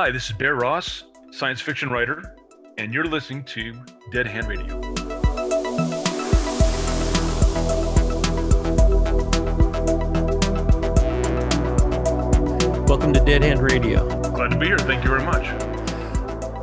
Hi, this is Bear Ross, science fiction writer, and you're listening to Dead Hand Radio. Welcome to Dead Hand Radio. Glad to be here. Thank you very much.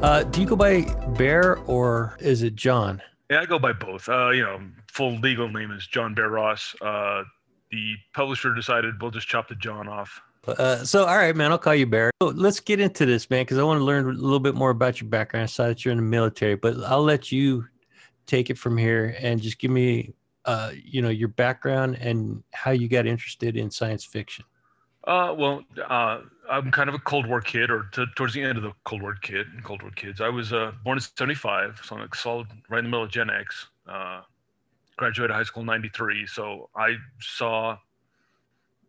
Uh, do you go by Bear or is it John? Yeah, I go by both. Uh, you know, full legal name is John Bear Ross. Uh, the publisher decided we'll just chop the John off. Uh, so, all right, man, I'll call you Barry. So let's get into this, man, because I want to learn a little bit more about your background. I saw that you're in the military, but I'll let you take it from here and just give me, uh, you know, your background and how you got interested in science fiction. Uh, well, uh, I'm kind of a Cold War kid, or to, towards the end of the Cold War kid, Cold War kids. I was uh, born in '75, so I'm like solid right in the middle of Gen X. Uh, graduated high school in '93, so I saw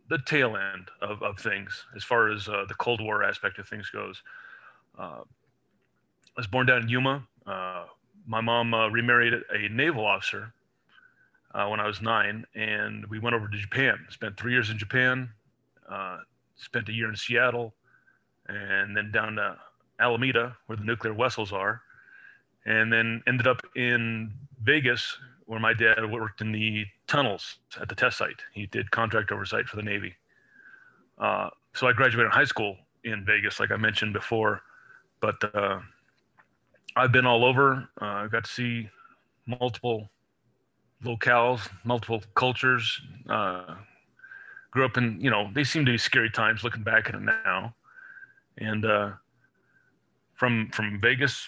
the tail end of, of things as far as uh, the Cold War aspect of things goes. Uh, I was born down in Yuma. Uh, my mom uh, remarried a naval officer uh, when I was nine, and we went over to Japan. Spent three years in Japan. Uh, spent a year in Seattle, and then down to Alameda, where the nuclear vessels are, and then ended up in Vegas, where my dad worked in the tunnels at the test site. He did contract oversight for the Navy. Uh, so I graduated high school in Vegas, like I mentioned before, but uh, I've been all over. Uh, I got to see multiple locales, multiple cultures. Uh, grew up in, you know, they seem to be scary times looking back at it now. And uh, from from Vegas,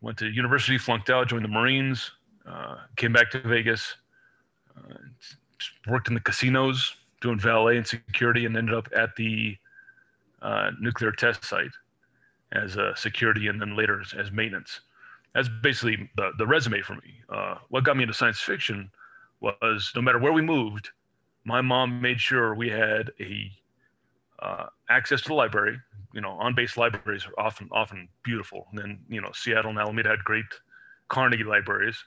went to university, flunked out, joined the Marines, uh, came back to Vegas, uh, worked in the casinos, doing valet and security, and ended up at the uh, nuclear test site as a security and then later as, as maintenance. That's basically the, the resume for me. Uh, what got me into science fiction was no matter where we moved, my mom made sure we had a uh, access to the library. You know, on-base libraries are often often beautiful. And then you know, Seattle and Alameda had great Carnegie libraries,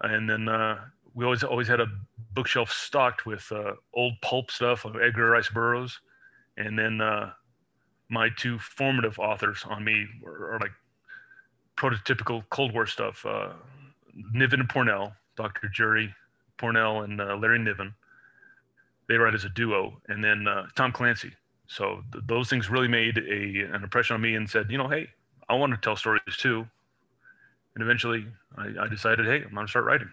and then uh, we always always had a bookshelf stocked with uh, old pulp stuff of Edgar Rice Burroughs, and then uh, my two formative authors on me are, are like prototypical Cold War stuff. Uh, Niven and Pournelle, Dr. Jerry Pournelle and uh, Larry Niven they write as a duo, and then uh, Tom Clancy. So th- those things really made a an impression on me, and said, you know, hey, I want to tell stories too. And eventually, I, I decided, hey, I'm gonna start writing.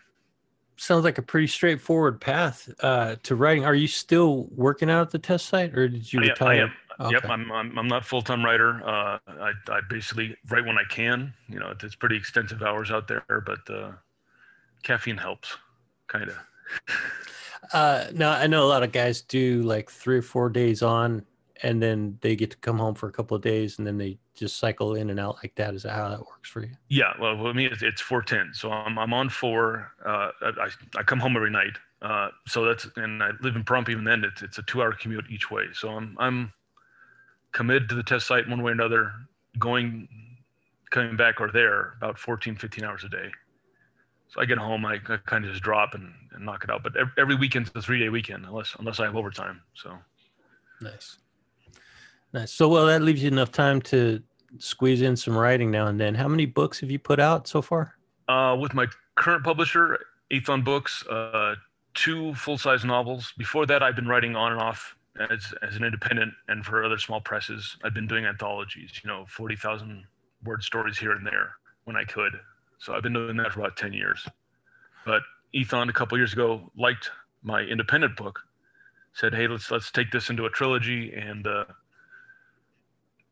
Sounds like a pretty straightforward path uh, to writing. Are you still working out at the test site, or did you I retire? I am. Okay. Yep, I'm, I'm, I'm not full time writer. Uh, I, I basically write when I can. You know, it's pretty extensive hours out there, but uh, caffeine helps, kind of. Uh, now I know a lot of guys do like three or four days on, and then they get to come home for a couple of days, and then they just cycle in and out like that. Is that how that works for you? Yeah, well, for me, it's, it's four ten. So I'm I'm on four. Uh, I I come home every night. Uh, so that's and I live in Pahrump. Even then, it's it's a two hour commute each way. So I'm I'm committed to the test site one way or another, going, coming back or there about 14, 15 hours a day. So I get home, I, I kind of just drop and, and knock it out. But every, every weekend's a three day weekend, unless unless I have overtime. So Nice, nice. So well, that leaves you enough time to squeeze in some writing now and then. How many books have you put out so far? uh, with my current publisher, Aethon Books, uh, two full size novels. Before that, I've been writing on and off as, as an independent and for other small presses. I've been doing anthologies, you know, 40,000 word stories here and there when I could. So I've been doing that for about 10 years. But Aethon a couple years ago liked my independent book, said, "Hey, let's let's take this into a trilogy and uh,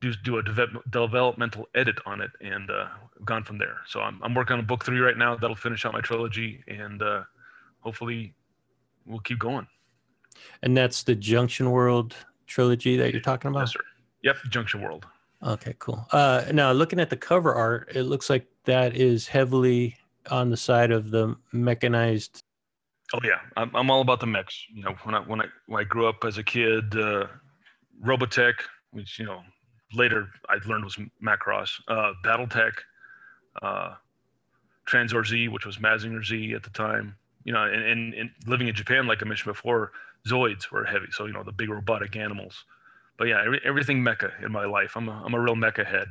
do do a deve- developmental edit on it, and uh, gone from there. So I'm I'm working on book three right now. That'll finish out my trilogy, and uh, hopefully we'll keep going. And that's the Junction World trilogy that you're talking about. Yes, sir. Yep, Junction World. Okay, cool. Uh, now looking at the cover art, it looks like that is heavily on the side of the mechanized. Oh yeah, I'm, I'm all about the mechs. You know, when I when I when I grew up as a kid, uh, Robotech, which you know later I learned was Macross, uh, BattleTech, uh, Tranzor Z, which was Mazinger Z at the time. You know, and, and, and living in Japan, like I mentioned before, Zoids were heavy. So you know the big robotic animals. but yeah, every, everything mecha in my life. I'm a, I'm a real mecha head.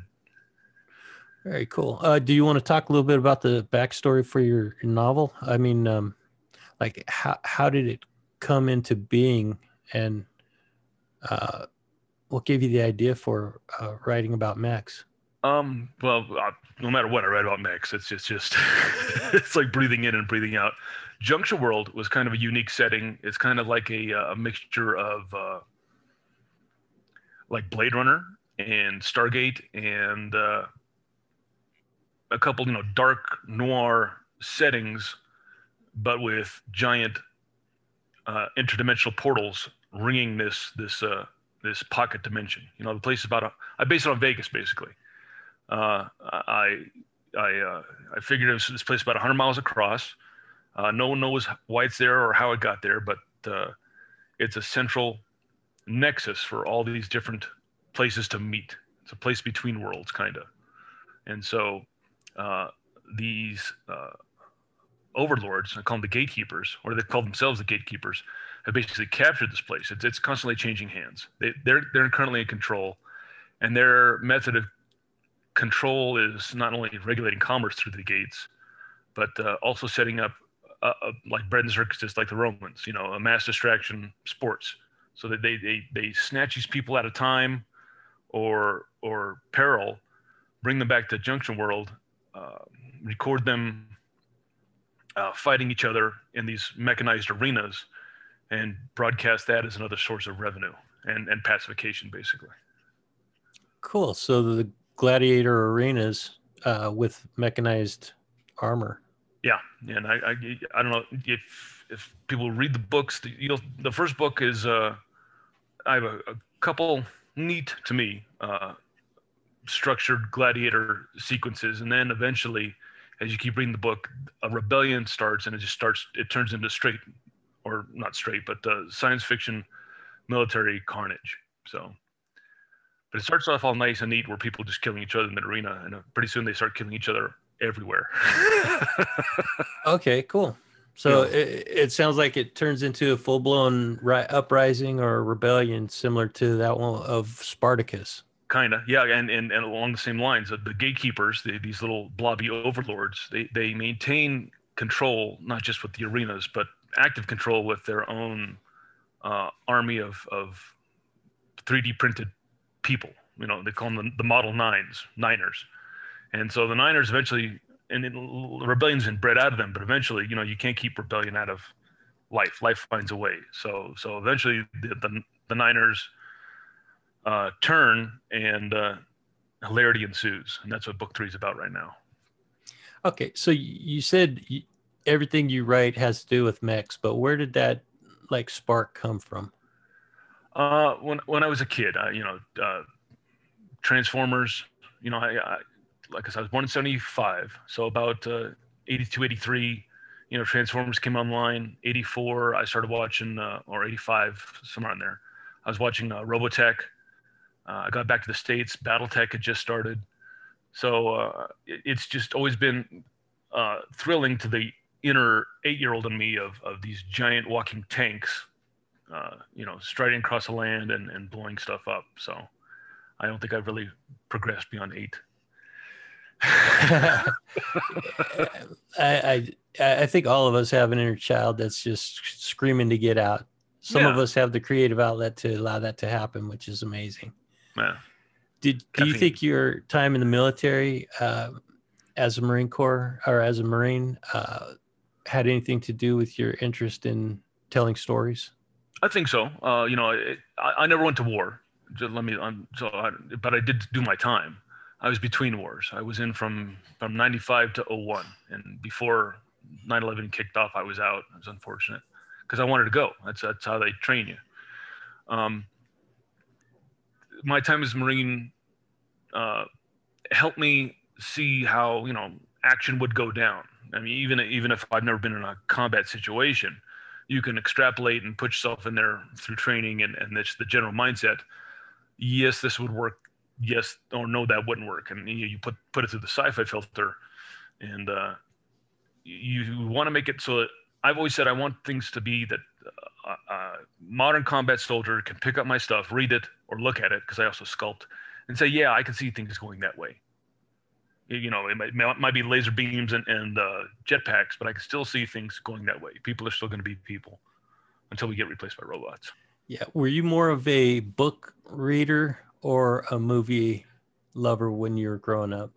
Very cool. Uh, do you want to talk a little bit about the backstory for your, novel? I mean, um, like how how did it come into being, and uh, what gave you the idea for uh, writing about mechs? Um, well, uh, no matter what I write about mechs, it's just just it's like breathing in and breathing out. Junction World was kind of a unique setting. It's kind of like a, uh, a mixture of uh, like Blade Runner and Stargate and uh, a couple, you know, dark noir settings, but with giant uh, interdimensional portals ringing this this uh, this pocket dimension. You know, the place is about a, I base it on Vegas basically. Uh, I I uh, I figured it was this place about 100 miles across. Uh, no one knows why it's there or how it got there, but uh, it's a central nexus for all these different places to meet. It's a place between worlds, kind of. And so uh, these uh, overlords, I call them the gatekeepers, or they call themselves the gatekeepers, have basically captured this place. It's, it's constantly changing hands. They, they're, they're currently in control, and their method of control is not only regulating commerce through the gates, but uh, also setting up uh, uh, like bread and circuses like the Romans, you know, a mass distraction sports, so that they, they, they snatch these people out of time or, or peril, bring them back to junction world, uh, record them fighting each other in these mechanized arenas and broadcast that as another source of revenue and, and pacification basically. Cool. So the gladiator arenas uh, with mechanized armor. Yeah, and I, I, I don't know if if people read the books. The, you know, the first book is uh, I have a, a couple neat to me uh, structured gladiator sequences, and then eventually, as you keep reading the book, a rebellion starts, and it just starts. It turns into straight, or not straight, but uh, science fiction military carnage. So but it starts off all nice and neat where people just killing each other in the arena, and uh, pretty soon they start killing each other everywhere. okay, cool. So yeah. it, it, sounds like it turns into a full blown ri- uprising or rebellion, similar to that one of Spartacus. Kind of, yeah, and, and and along the same lines, the gatekeepers, the, these little blobby overlords, they they maintain control not just with the arenas, but active control with their own uh, army of of 3D printed people. You know, they call them the, the Model Nines, Niners. And so the Niners eventually, and it, rebellion's been bred out of them, but eventually, you know, you can't keep rebellion out of life. Life finds a way. So, so eventually, the the, the Niners uh, turn, and uh, hilarity ensues, and that's what book three is about right now. Okay, so you said everything you write has to do with mechs, but where did that like spark come from? Uh, when when I was a kid, I, you know, uh, Transformers. You know, I, I like I said, I was born in '75, so about uh, 82, 83. You know, Transformers came online. 84, I started watching, uh, or 85, somewhere in there. I was watching uh, Robotech. Uh, I got back to the states. BattleTech had just started, so uh, it, it's just always been uh, thrilling to the inner eight-year-old in me of of these giant walking tanks uh, you know, striding across the land and, and blowing stuff up. So I don't think I've really progressed beyond eight. I, I I think all of us have an inner child that's just screaming to get out. Some yeah. of us have the creative outlet to allow that to happen, which is amazing. Yeah. Did do you think your time in the military uh, as a Marine Corps or as a Marine uh, had anything to do with your interest in telling stories? I think so. Uh, you know, I, I, never went to war. Just let me. Um, so, I, but I did do my time. I was between wars. I was in from from '95 to 01, and before 9/11 kicked off, I was out. It was unfortunate because I wanted to go. That's that's how they train you. Um, my time as Marine uh, helped me see how you know action would go down. I mean, even even if I've never been in a combat situation, you can extrapolate and put yourself in there through training and, and the general mindset yes this would work yes or no that wouldn't work and you, you put put it through the sci-fi filter and uh, you, you want to make it so that i've always said i want things to be that uh, uh, modern combat soldier can pick up my stuff read it or look at it because I also sculpt and say, yeah, I can see things going that way. You know, it might, might be laser beams and, and uh, jetpacks, but I can still see things going that way. People are still going to be people until we get replaced by robots. Yeah. Were you more of a book reader or a movie lover when you were growing up?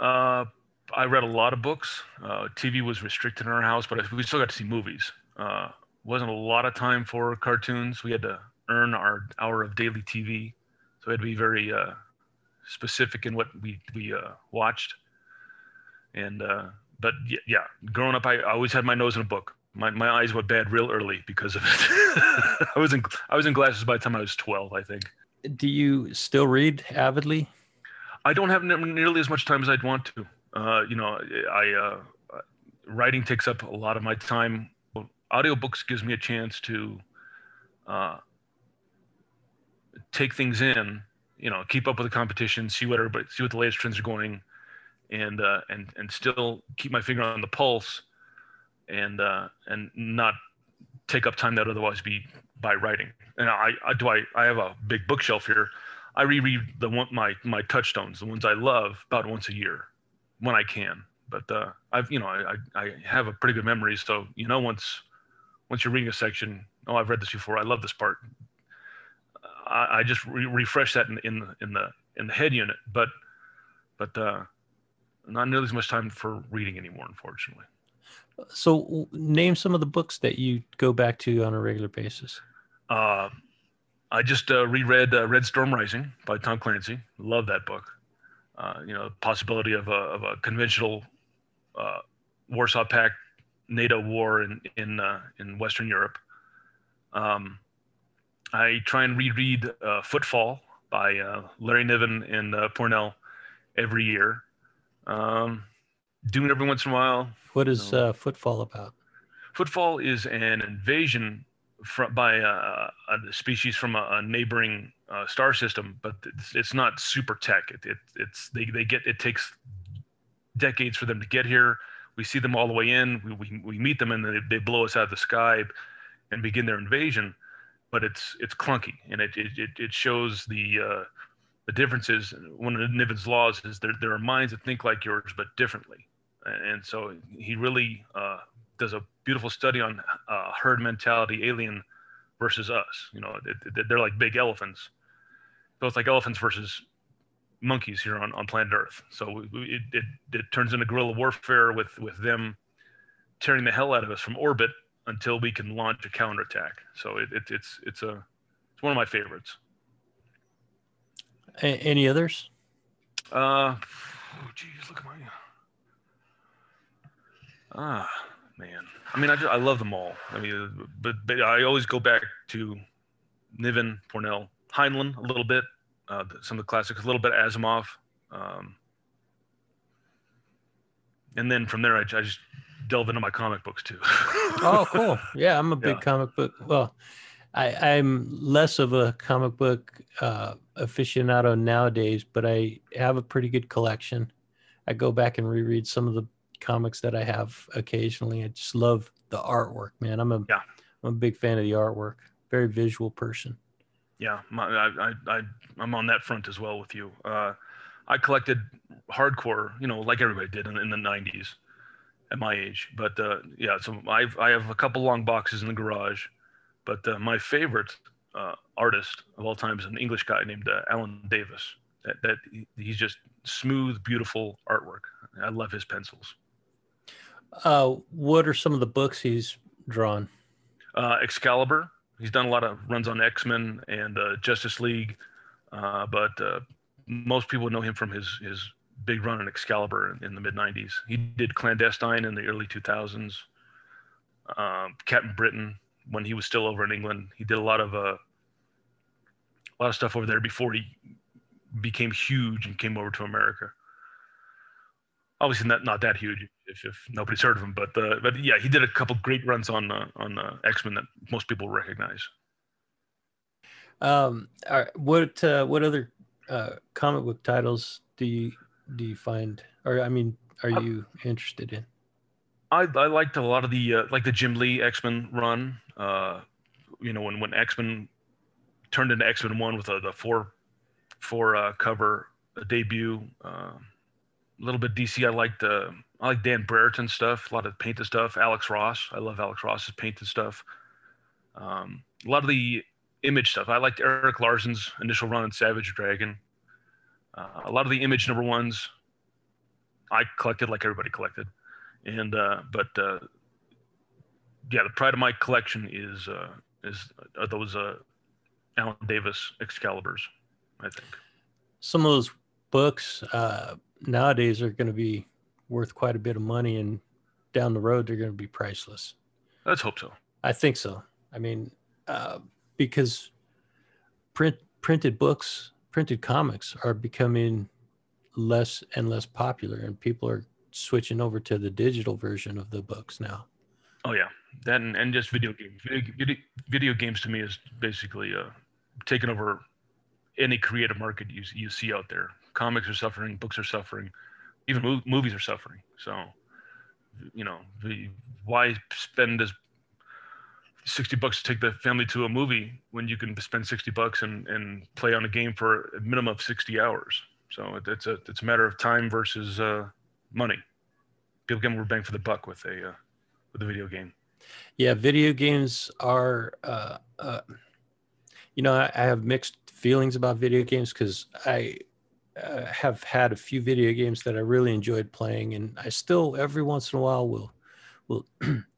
Uh, I read a lot of books. Uh, TV was restricted in our house, but we still got to see movies. Uh, wasn't a lot of time for cartoons. We had to earn our hour of daily TV, so we had to be very uh, specific in what we we uh, watched. And uh, but yeah, yeah, growing up, I, I always had my nose in a book. My my eyes went bad real early because of it. I was in I was in glasses by the time I was twelve, I think. Do you still read avidly? I don't have nearly as much time as I'd want to. Uh, you know, I uh, writing takes up a lot of my time. Audiobooks gives me a chance to uh, take things in you know keep up with the competition, see what everybody, see what the latest trends are going, and uh, and and still keep my finger on the pulse, and uh, and not take up time that otherwise be by writing. And I, I do I I have a big bookshelf here. I reread the one my my touchstones, the ones I love, about once a year, when I can. But uh, I've you know I, I have a pretty good memory, so you know once once you're reading a section, oh I've read this before, I love this part. I, I just re- refresh that in, in the in the in the head unit, but but uh, not nearly as much time for reading anymore, unfortunately. So, name some of the books that you go back to on a regular basis. Uh, I just uh, reread uh, Red Storm Rising by Tom Clancy. Love that book. Uh, you know, possibility of a, of a conventional uh, Warsaw Pact NATO war in in uh, in Western Europe. Um, I try and reread uh, Footfall by uh, Larry Niven and uh, Pournelle every year. Um, doing it every once in a while. What is. Uh, Footfall about? Footfall is an invasion from, by uh, a species from a, a neighboring uh, star system, but it's, it's, not super tech. It, it, it's they, they get it takes decades for them to get here. We see them all the way in. We, we, we meet them and they, they blow us out of the sky and begin their invasion but it's it's clunky and it it, it shows the uh, the differences. One of Niven's laws is there there are minds that think like yours but differently, and so he really uh, does a beautiful study on uh, herd mentality, alien versus us. You know, they're like big elephants. So it's like elephants versus monkeys here on, on planet Earth. So it, it, it turns into guerrilla warfare with, with them tearing the hell out of us from orbit until we can launch a counterattack. So it, it, it's it's a it's one of my favorites. A- any others? Uh, oh, geez, look at my. Ah, man. I mean, I, just, I love them all. I mean, but, but I always go back to Niven, Pournelle, Heinlein a little bit, uh, some of the classics, a little bit Asimov. Um, and then from there, I, I just delve into my comic books too. oh, cool. Yeah, I'm a big yeah. comic book. Well, I, I'm less of a comic book uh, aficionado nowadays, but I have a pretty good collection. I go back and reread some of the comics that I have occasionally. I just love the artwork, man. I'm a yeah. I'm a big fan of the artwork. Very visual person. Yeah, my, I, I, I, am on that front as well with you. Uh, I collected hardcore, you know, like everybody did in, in the 90s at my age. But uh, yeah, so I've I have a couple long boxes in the garage, but uh, my favorite uh, artist of all time is an English guy named uh, Alan Davis. That that he's just smooth, beautiful artwork. I love his pencils. Uh, what are some of the books he's drawn? Uh, Excalibur. He's done a lot of runs on X Men and Justice League, but most people know him from his his big run in Excalibur in, in the mid 90s. He did Clandestine in the early 2000s. Um, Captain Britain when he was still over in England. He did a lot of uh, a lot of stuff over there before he became huge and came over to America. Obviously, not not that huge if, if nobody's heard of him, but uh, but yeah, he did a couple great runs on uh, on uh, X Men that most people recognize. Um, what uh, what other uh, comic book titles do you do you find, or I mean, are you interested in? I, I liked a lot of the uh, like the Jim Lee X Men run. Uh, you know, when when X Men turned into X Men One with a the four four uh, cover debut. Uh, a little bit DC. I liked uh, I like Dan Brereton stuff, a lot of painted stuff. Alex Ross, I love Alex Ross's painted stuff. Um, a lot of the image stuff. I liked Erik Larsen's initial run on Savage Dragon. Uh, a lot of the image number ones I collected like everybody collected, and uh, but uh, yeah, the pride of my collection is uh, is are those uh, Alan Davis Excaliburs, I think. Some of those books uh, nowadays are going to be worth quite a bit of money, and down the road they're going to be priceless. Let's hope so. I think so. I mean, uh, because print printed books, printed comics are becoming less and less popular, and people are switching over to the digital version of the books now. Oh yeah, that and, and just video games. Video, video, video games to me is basically uh, taking over any creative market you you see out there. Comics are suffering, books are suffering, even mo- movies are suffering. So, you know, why spend as 60 bucks to take the family to a movie when you can spend 60 bucks and, and play on a game for a minimum of 60 hours. So it's a, it's a matter of time versus uh, money. People get more bang for the buck with a, uh, with a video game. Yeah. Video games are, uh, uh you know, I, I have mixed feelings about video games because I, uh, have had a few video games that I really enjoyed playing, and I still every once in a while will will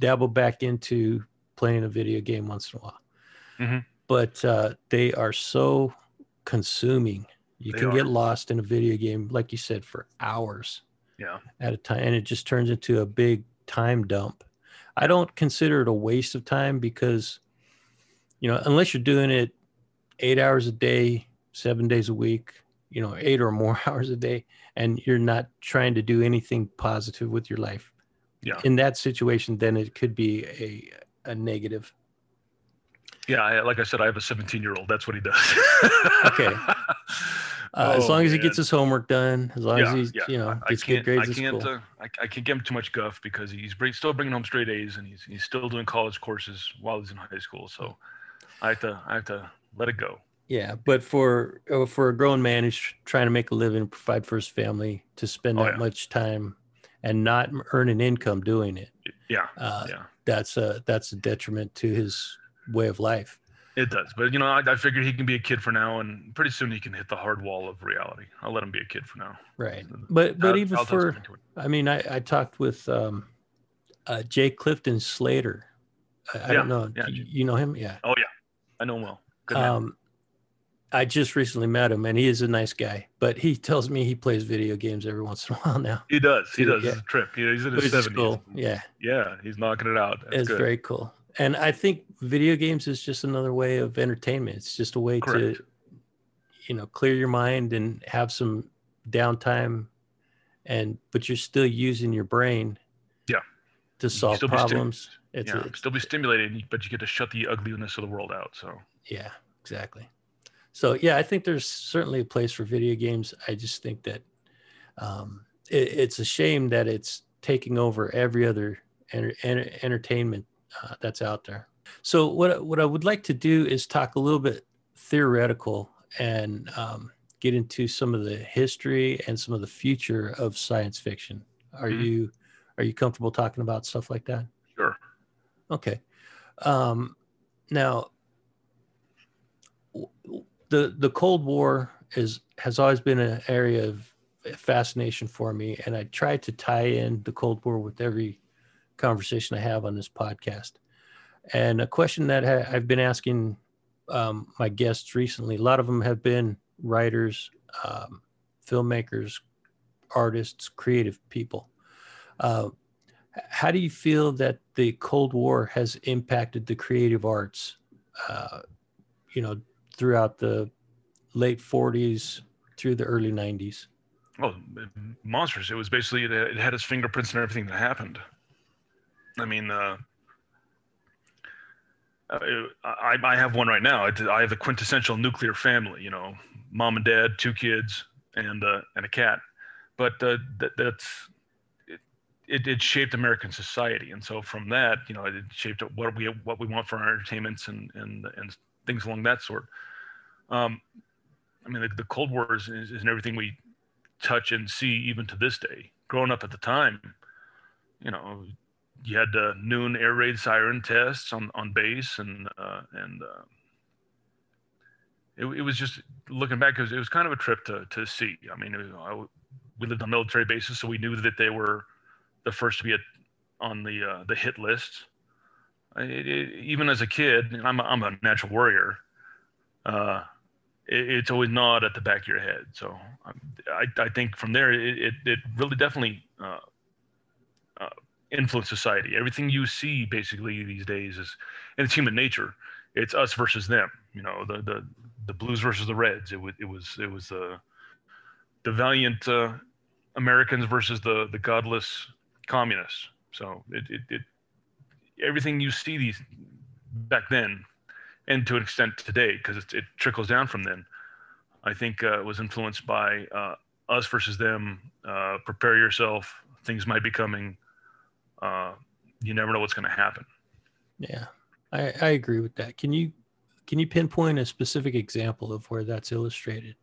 dabble back into playing a video game once in a while. Mm-hmm. But uh, they are so consuming. You they can are. get lost in a video game, like you said, for hours. Yeah. At a time, and it just turns into a big time dump. I don't consider it a waste of time because, you know, unless you're doing it eight hours a day, seven days a week, you know, eight or more hours a day, and you're not trying to do anything positive with your life yeah. in that situation then it could be a a negative. Yeah I, like i said i have a 17 year old that's what he does. Okay. Uh, oh, as long as he gets his homework done as long yeah, as he's yeah. you know gets good grades I can't, uh, I, I can't give him too much guff because he's bring, still bringing home straight a's and he's, he's still doing college courses while he's in high school. So i have to i have to let it go. Yeah, but for uh, for a grown man who's trying to make a living, and provide for his family, to spend oh, that yeah. much time and not earn an income doing it. Yeah, uh, yeah, that's a that's a detriment to his way of life. It does, but you know, I, I figured he can be a kid for now, and pretty soon he can hit the hard wall of reality. I'll let him be a kid for now. Right, but but I'll, even I'll for, I mean, I I talked with um, uh, J. Clifton Slater. I, I yeah, don't know. Yeah. You, you, know him? Yeah. Oh yeah, I know him well. Good um, I just recently met him, and he is a nice guy. But he tells me he plays video games every once in a while now. He does. He does. Yeah. Trip. he's in his seventies. Cool. Yeah. Yeah, he's knocking it out. That's it's good. very cool. And I think video games is just another way of entertainment. It's just a way Correct. to, you know, clear your mind and have some downtime, and but you're still using your brain. Yeah. To solve problems. It's yeah, a, still be stimulated, but you get to shut the ugliness of the world out. So. Yeah. Exactly. So yeah, I think there's certainly a place for video games. I just think that um, it, it's a shame that it's taking over every other enter, enter, entertainment uh, that's out there. So what what I would like to do is talk a little bit theoretical and um, get into some of the history and some of the future of science fiction. Are mm-hmm. you are you comfortable talking about stuff like that? Sure. Okay. Um, now, the the Cold War is has always been an area of fascination for me, and I try to tie in the Cold War with every conversation I have on this podcast. And a question that ha- I've been asking um, my guests recently, a lot of them have been writers, um, filmmakers, artists, creative people. Uh, how do you feel that the Cold War has impacted the creative arts? Uh, you know, throughout the late 40s through the early 90s. Oh, monsters! It was basically it had its fingerprints and everything that happened. I mean, uh, uh I, I have one right now. I have a quintessential nuclear family. You know, mom and dad, two kids, and uh, and a cat. But uh, that, that's it, it shaped American society, and so from that, you know, it shaped what we what we want for our entertainments and and and things along that sort. Um, I mean, the, the Cold War is, is, is everything we touch and see even to this day. Growing up at the time, you know, you had uh, noon air raid siren tests on, on base and uh, and uh, it, it was just looking back it was, it was kind of a trip to, to see i mean was, I, we lived on military bases so we knew that they were the first to be at, on the uh, the hit list it, even as a kid i'm a, I'm a natural warrior uh, it's always gnawed at the back of your head so um, I, I think from there it, it, really definitely uh, uh, influence society. Everything you see basically these days is, and it's human nature. It's us versus them. You know, the the the Blues versus the Reds. It was it was it was the uh, the valiant uh, Americans versus the the godless communists. So it, it, it everything you see these back then, and to an extent today, because it, it trickles down from then. I think uh, was influenced by uh, us versus them. Uh, prepare yourself. Things might be coming uh, you never know what's going to happen. Yeah, I, I agree with that. Can you can you pinpoint a specific example of where that's illustrated?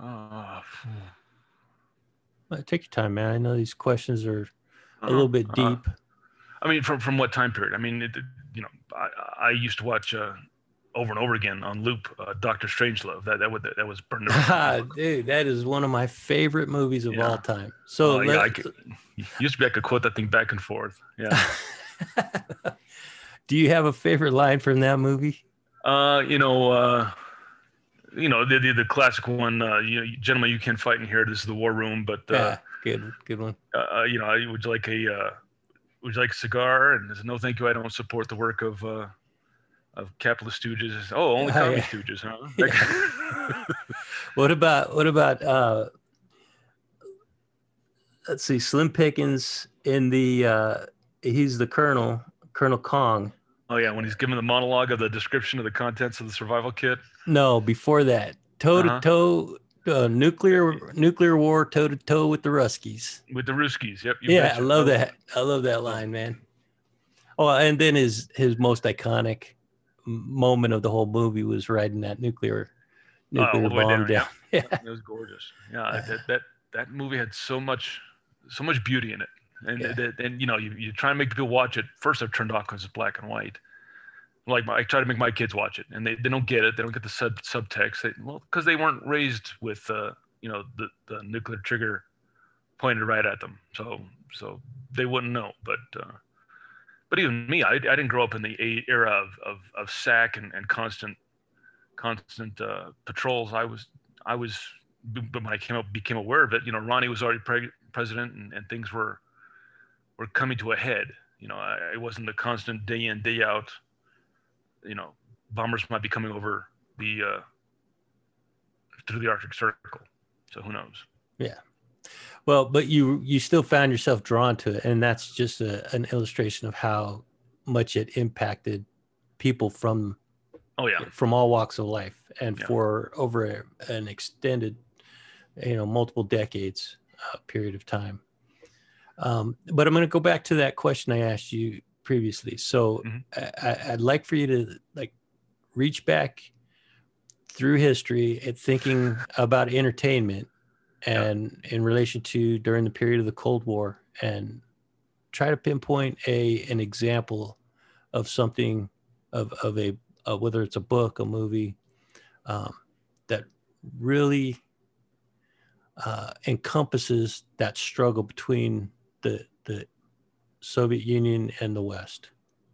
Uh, take your time, man. I know these questions are a little bit uh-huh. deep. I mean, from from what time period? I mean, it, you know, I, I used to watch uh, over and over again on loop uh, Doctor Strangelove. That that would that was burned. Dude, that is one of my favorite movies of yeah. all time. So uh, yeah, I could, used to be I could quote that thing back and forth. Yeah. Do you have a favorite line from that movie? Uh, you know, uh, you know the the, the classic one. Uh, you know, gentlemen, you can't fight in here. This is the war room. But uh, yeah, good, good one. Uh, uh you know, would you like a uh, would you like a cigar? And there's no, thank you. I don't support the work of uh, of capitalist stooges. Oh, only commie yeah. stooges, huh? Yeah. what about what about uh let's see, Slim Pickens in the uh he's the colonel, Colonel Kong. Oh yeah, when he's giving the monologue of the description of the contents of the survival kit. No, before that, toe to uh-huh. toe, uh, nuclear nuclear war, toe to toe with the Ruskies. With the Ruskies, yep. Yeah, I love that. I love that line, man. Oh, and then his his most iconic moment of the whole movie was riding that nuclear oh, nuclear bomb down. down. Yeah. yeah. it was gorgeous. Yeah, that, that that movie had so much so much beauty in it, and yeah. and you know you, you try and make people watch it. First, I've turned off because it's black and white. Like my, I try to make my kids watch it, and they, they don't get it. They don't get the sub subtext. They, well, because they weren't raised with uh, you know the, the nuclear trigger pointed right at them, so so they wouldn't know. But uh, but even me, I, I didn't grow up in the era of, of, of SAC and, and constant, constant uh, patrols. I was, I was, but when I came up, became aware of it, you know, Ronnie was already pre- president and, and things were, were coming to a head. You know, I, it wasn't the constant day in, day out, you know, bombers might be coming over the, uh, through the Arctic Circle. So who knows? Yeah. Well, but you you still found yourself drawn to it, and that's just a, an illustration of how much it impacted people from oh yeah from all walks of life, and yeah. for over a, an extended, you know, multiple decades uh, period of time. Um, but I'm going to go back to that question I asked you previously. So mm-hmm. I, I'd like for you to like reach back through history at thinking about entertainment and in relation to during the period of the Cold War and try to pinpoint a an example of something of of a whether it's a book, a movie um, that really uh, encompasses that struggle between the the Soviet Union and the West.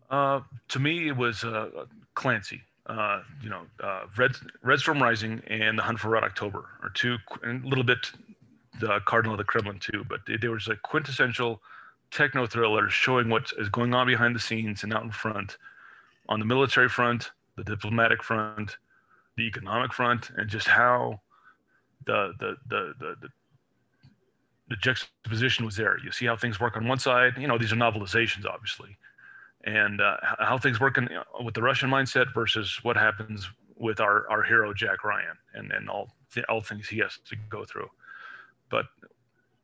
Uh, to me, it was uh, Clancy uh, you know, uh, Red Red Storm Rising and The Hunt for Red October are two, and a little bit the Cardinal of the Kremlin too, but they, they were just like quintessential techno thrillers showing what is going on behind the scenes and out in front, on the military front, the diplomatic front, the economic front, and just how the the the the, the the juxtaposition was there. You see how things work on one side. You know, these are novelizations, obviously, and uh, how things work in, with the Russian mindset versus what happens with our, our hero Jack Ryan and, and all all things he has to go through. But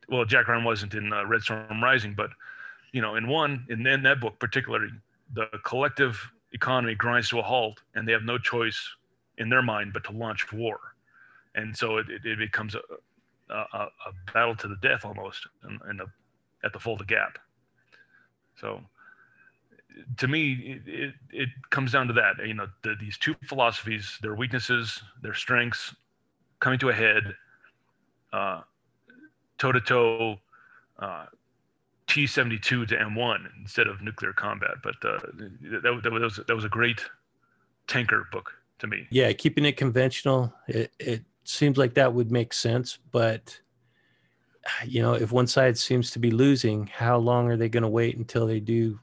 well, Jack Ryan wasn't in uh, Red Storm Rising, but you know, in one in, in that book particularly, the collective economy grinds to a halt and they have no choice in their mind but to launch war. And so it, it, becomes a, a, a, battle to the death almost the, at the Fulda Gap. So to me, it, it, comes down to that. You know, the, these two philosophies, their weaknesses, their strengths, coming to a head, toe to toe, T seventy two to M one instead of nuclear combat. But uh, that, that was that was a great tanker book to me. Yeah, keeping it conventional, it, it seems like that would make sense, but you know, if one side seems to be losing, how long are they going to wait until they do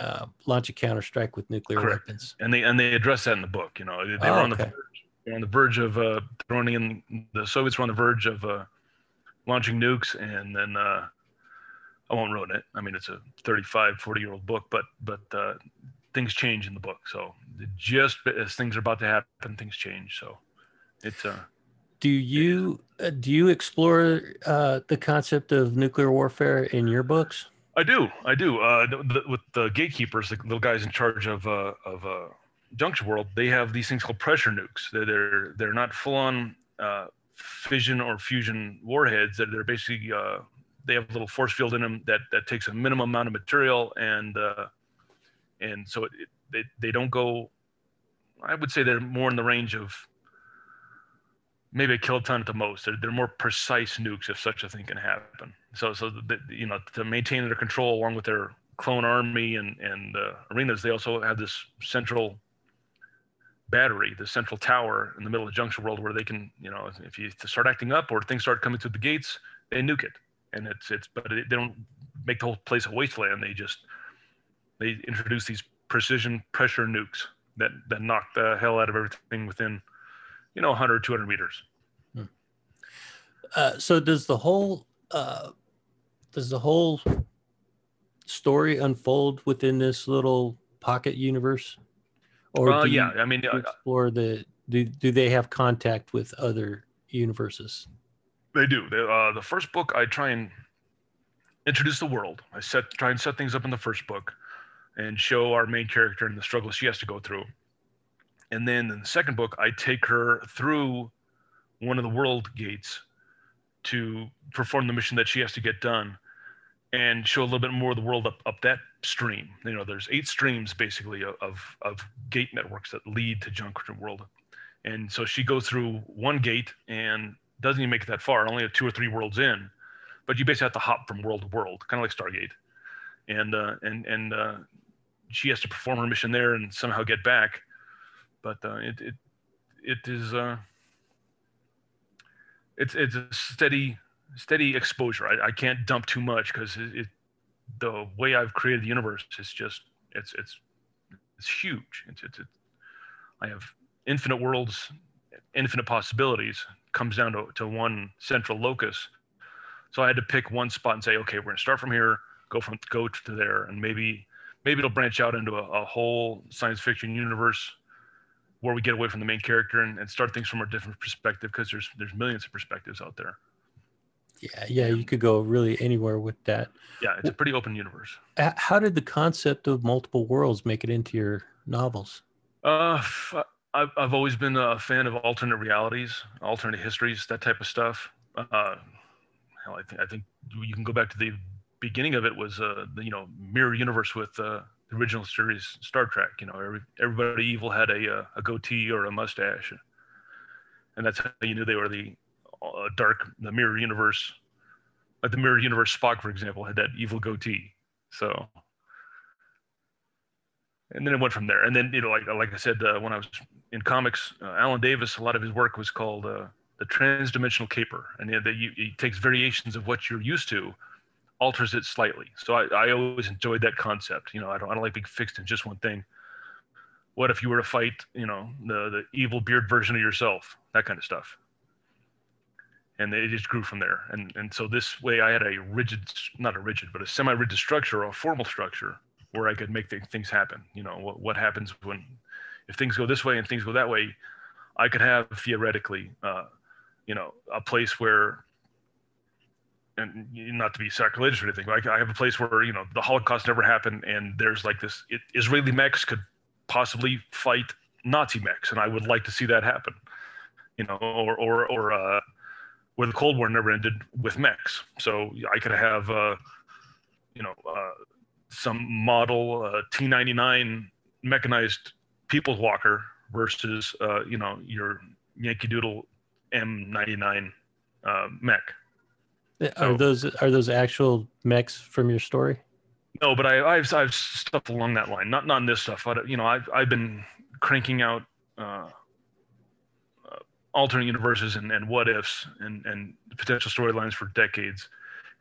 uh, launch a counter strike with nuclear Correct. weapons? And they and they address that in the book. You know, they, they oh, were on okay. the verge, on the verge of uh, throwing in the Soviets were on the verge of uh, launching nukes, and then uh, I won't ruin it. I mean, it's a 35, 40 year old book, but but uh, things change in the book. So just as things are about to happen, things change. So it's uh do you uh, do you explore uh, the concept of nuclear warfare in your books? I do, I do. Uh, the, with the gatekeepers, the little guys in charge of uh, of uh, Junction World, they have these things called pressure nukes. They're they're, they're not full on uh, fission or fusion warheads. They're, they're basically uh, they have a little force field in them that that takes a minimum amount of material, and uh, and so it, it, they they don't go. I would say they're more in the range of maybe a kiloton at the most. They're, they're more precise nukes if such a thing can happen. So, so the, you know, to maintain their control along with their clone army and and uh, arenas, they also have this central battery, the central tower in the middle of the Junction World, where they can, you know, if you start acting up or things start coming through the gates, they nuke it. And it's it's, but they don't make the whole place a wasteland. They just they introduce these precision pressure nukes that that knock the hell out of everything within you know 100 200 meters. Hmm. uh, so does the whole uh, does the whole story unfold within this little pocket universe? Or uh, yeah i mean uh, explore the do, do they have contact with other universes? They do. They, uh, the first book i try and introduce the world. I set try and set things up in the first book and show our main character and the struggles she has to go through and then in the second book, I take her through one of the world gates to perform the mission that she has to get done and show a little bit more of the world up, up that stream. You know, there's eight streams basically of, of gate networks that lead to Junction World. And so she goes through one gate and doesn't even make it that far, only two or three worlds in. But you basically have to hop from world to world, kind of like Stargate. And uh, and and uh, she has to perform her mission there and somehow get back but uh, it it it is uh, it's it's a steady steady exposure. I, I can't dump too much because it, it, the way I've created the universe is just it's it's it's huge. It's, it's, I have infinite worlds, infinite possibilities. Comes down to, to one central locus. So I had to pick one spot and say, okay, we're gonna start from here, go from go to there, and maybe maybe it'll branch out into a, a whole science fiction universe where we get away from the main character and, and start things from a different perspective because there's there's millions of perspectives out there. Yeah, yeah, you could go really anywhere with that. Yeah, it's a pretty open universe. How did the concept of multiple worlds make it into your novels? Uh, I've I've always been a fan of alternate realities, alternate histories, that type of stuff. Uh, hell, I think I think you can go back to the beginning of it was uh, the you know mirror universe with uh, the original series Star Trek. You know, every, everybody evil had a uh, a goatee or a mustache, and that's how you knew they were the uh, dark, the mirror universe. Like the mirror universe Spock, for example, had that evil goatee. So, and then it went from there. And then you know, like like I said, uh, when I was in comics, uh, Alan Davis, a lot of his work was called uh, the transdimensional caper, and you know, he takes variations of what you're used to alters it slightly. So I, I always enjoyed that concept. You know, I don't, I don't like being fixed in just one thing. What if you were to fight, you know, the, the evil beard version of yourself, that kind of stuff. And it just grew from there. And, and so this way I had a rigid, not a rigid, but a semi-rigid structure or a formal structure where I could make things happen. You know, what, what happens when, if things go this way and things go that way, I could have theoretically, uh, you know, a place where and not to be sacrilegious or anything, like I have a place where you know the Holocaust never happened, and there's like this it, Israeli mechs could possibly fight Nazi mechs, and I would like to see that happen. You know, or or or uh, where the Cold War never ended with mechs. So I could have, uh, you know, uh, some model uh, T99 mechanized People's Walker versus, uh, you know, your Yankee Doodle M99 uh, mech. Are those are those actual mechs from your story? No, but I, I've I've stuff along that line. Not not in this stuff, but you know, I've I've been cranking out uh, uh, alternate universes and, and what ifs and and potential storylines for decades.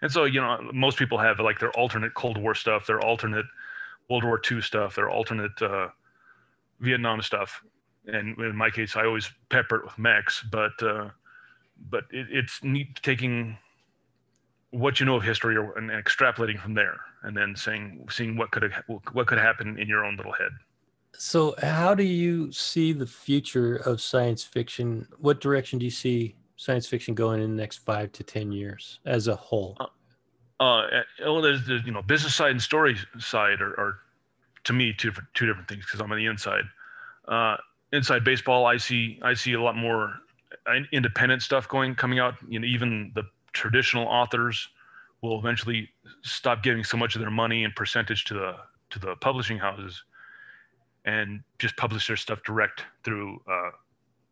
And so you know, most people have like their alternate Cold War stuff, their alternate World War II stuff, their alternate uh, Vietnam stuff. And in my case, I always pepper it with mechs, but uh, but it, it's neat taking what you know of history or, and, and extrapolating from there and then saying seeing what could have what could happen in your own little head. So how do you see the future of science fiction? What direction do you see science fiction going in the next five to ten years as a whole? Uh, uh well there's, there's you know business side and story side are, are to me two two different things because i'm on the inside. Uh inside baseball i see i see a lot more independent stuff going coming out you know even the traditional authors will eventually stop giving so much of their money and percentage to the to the publishing houses and just publish their stuff direct through uh,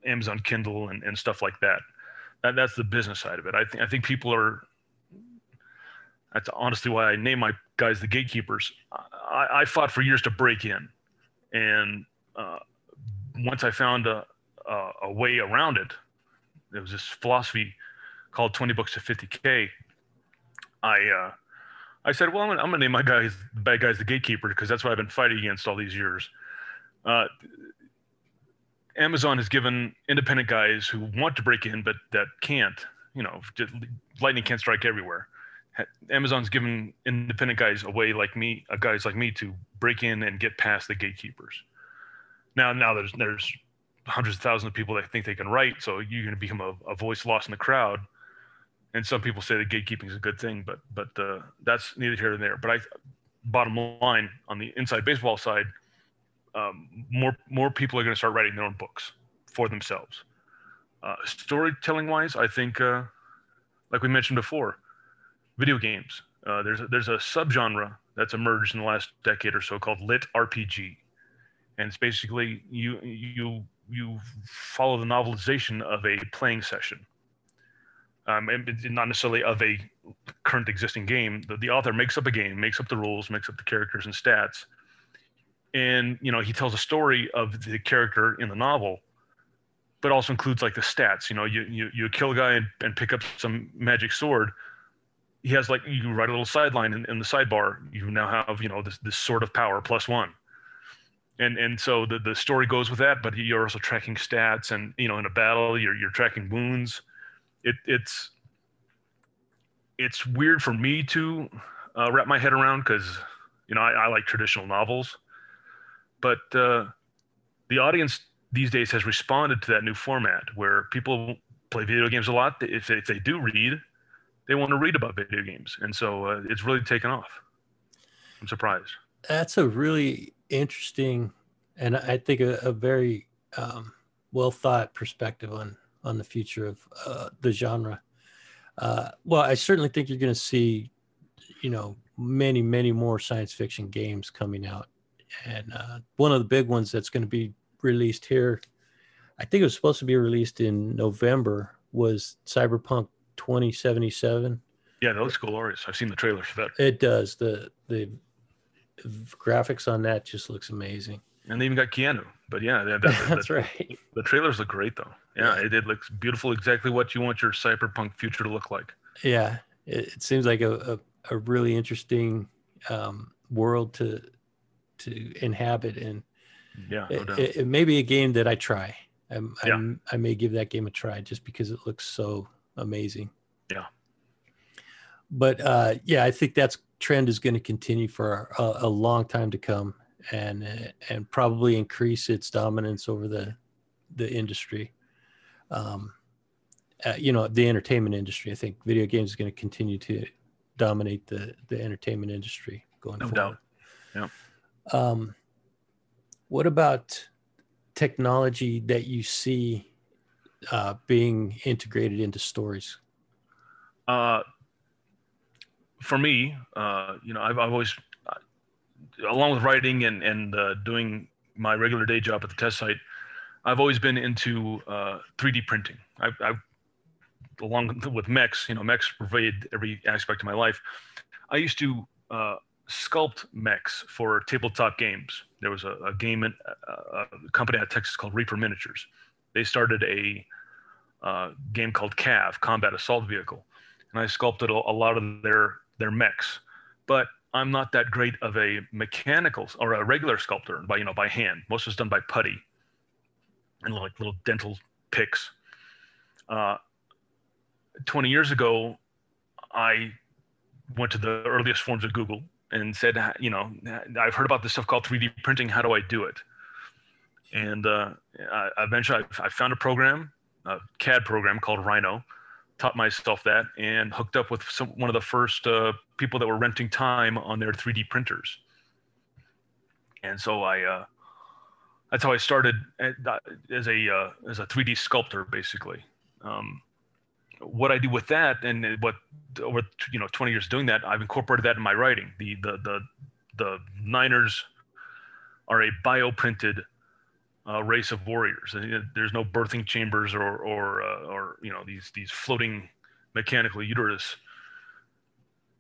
Amazon Kindle and, and stuff like that. that. That's the business side of it. I think I think people are. That's honestly why I name my guys the gatekeepers. I, I fought for years to break in, and uh, once I found a, a, a way around it, there was this philosophy called 20 books to 50k i uh i said well i'm gonna, name my guys bad guys the gatekeeper because that's what i've been fighting against all these years. Uh amazon has given independent guys who want to break in but that can't you know lightning can't strike everywhere. Amazon's given independent guys a way like me uh, guys like me to break in and get past the gatekeepers. Now now there's there's hundreds of thousands of people that think they can write so you're going to become a, a voice lost in the crowd and some people say that gatekeeping is a good thing, but but uh, that's neither here nor there. But I, bottom line, on the inside baseball side, um, more more people are going to start writing their own books for themselves. Uh, storytelling wise, I think, uh, like we mentioned before, video games. Uh, there's a, there's a subgenre that's emerged in the last decade or so called lit RPG, and it's basically you you you follow the novelization of a playing session um, and not necessarily of a current existing game. The, the author makes up a game, makes up the rules, makes up the characters and stats, and you know he tells a story of the character in the novel, but also includes like the stats. You know, you you, you kill a guy and, and pick up some magic sword. He has like you write a little sideline in, in the sidebar. You now have you know this this sword of power plus one and and so the, the story goes with that but you're also tracking stats and you know in a battle you're, you're tracking wounds it, it's it's weird for me to uh, wrap my head around because you know I, I, like traditional novels, but uh, the audience these days has responded to that new format where people play video games a lot. If they, if they do read, they want to read about video games, and so uh, it's really taken off. I'm surprised. That's a really interesting, and I think a, a very um, well thought perspective on on the future of uh, the genre. Uh, well, I certainly think you're going to see, you know, many, many more science fiction games coming out. And uh, one of the big ones that's going to be released here, I think it was supposed to be released in November, was Cyberpunk 2077. Yeah, that looks glorious. I've seen the trailers for that. It does. The the graphics on that just looks amazing. And they even got Keanu. But yeah, that, that, that's right. The trailers look great though. Yeah, yeah, it looks beautiful. Exactly what you want your cyberpunk future to look like. Yeah, it, it seems like a, a, a really interesting um, world to to inhabit, and yeah, no it, it, it, may be a game that I try. I'm, yeah. I'm, I may give that game a try just because it looks so amazing. Yeah. But uh, yeah, I think that's trend is going to continue for a, a long time to come and and probably increase its dominance over the the industry. Um, uh, you know, the entertainment industry. I think video games is going to continue to dominate the the entertainment industry going no forward. doubt. Yeah. Um, What about technology that you see uh, being integrated into stories? Uh, for me, uh, you know, I've, I've always, along with writing and and uh, doing my regular day job at the test site, I've always been into 3D uh, printing. I've, I've, along with mechs, you know, mechs pervade every aspect of my life. I used to uh, sculpt mechs for tabletop games. There was a, a game, in, a, a company out of Texas called Reaper Miniatures. They started a uh, game called CAV, Combat Assault Vehicle, and I sculpted a, a lot of their their mechs. But I'm not that great of a mechanical or a regular sculptor by you know by hand. Most is done by putty and like little dental picks. Uh, 20 years ago, I went to the earliest forms of Google and said, you know, I've heard about this stuff called 3D printing. How do I do it? And uh, I, eventually, I, I, found a program, a CAD program called Rhino, taught myself that, and hooked up with some, one of the first uh, people that were renting time on their 3D printers. And so I, uh, that's how I started as a uh, as a 3D sculptor, basically. Um, what I do with that, and what over you know 20 years doing that, I've incorporated that in my writing. The the the the Niners are a bioprinted uh, race of warriors. There's no birthing chambers or or uh, or you know these these floating mechanical uterus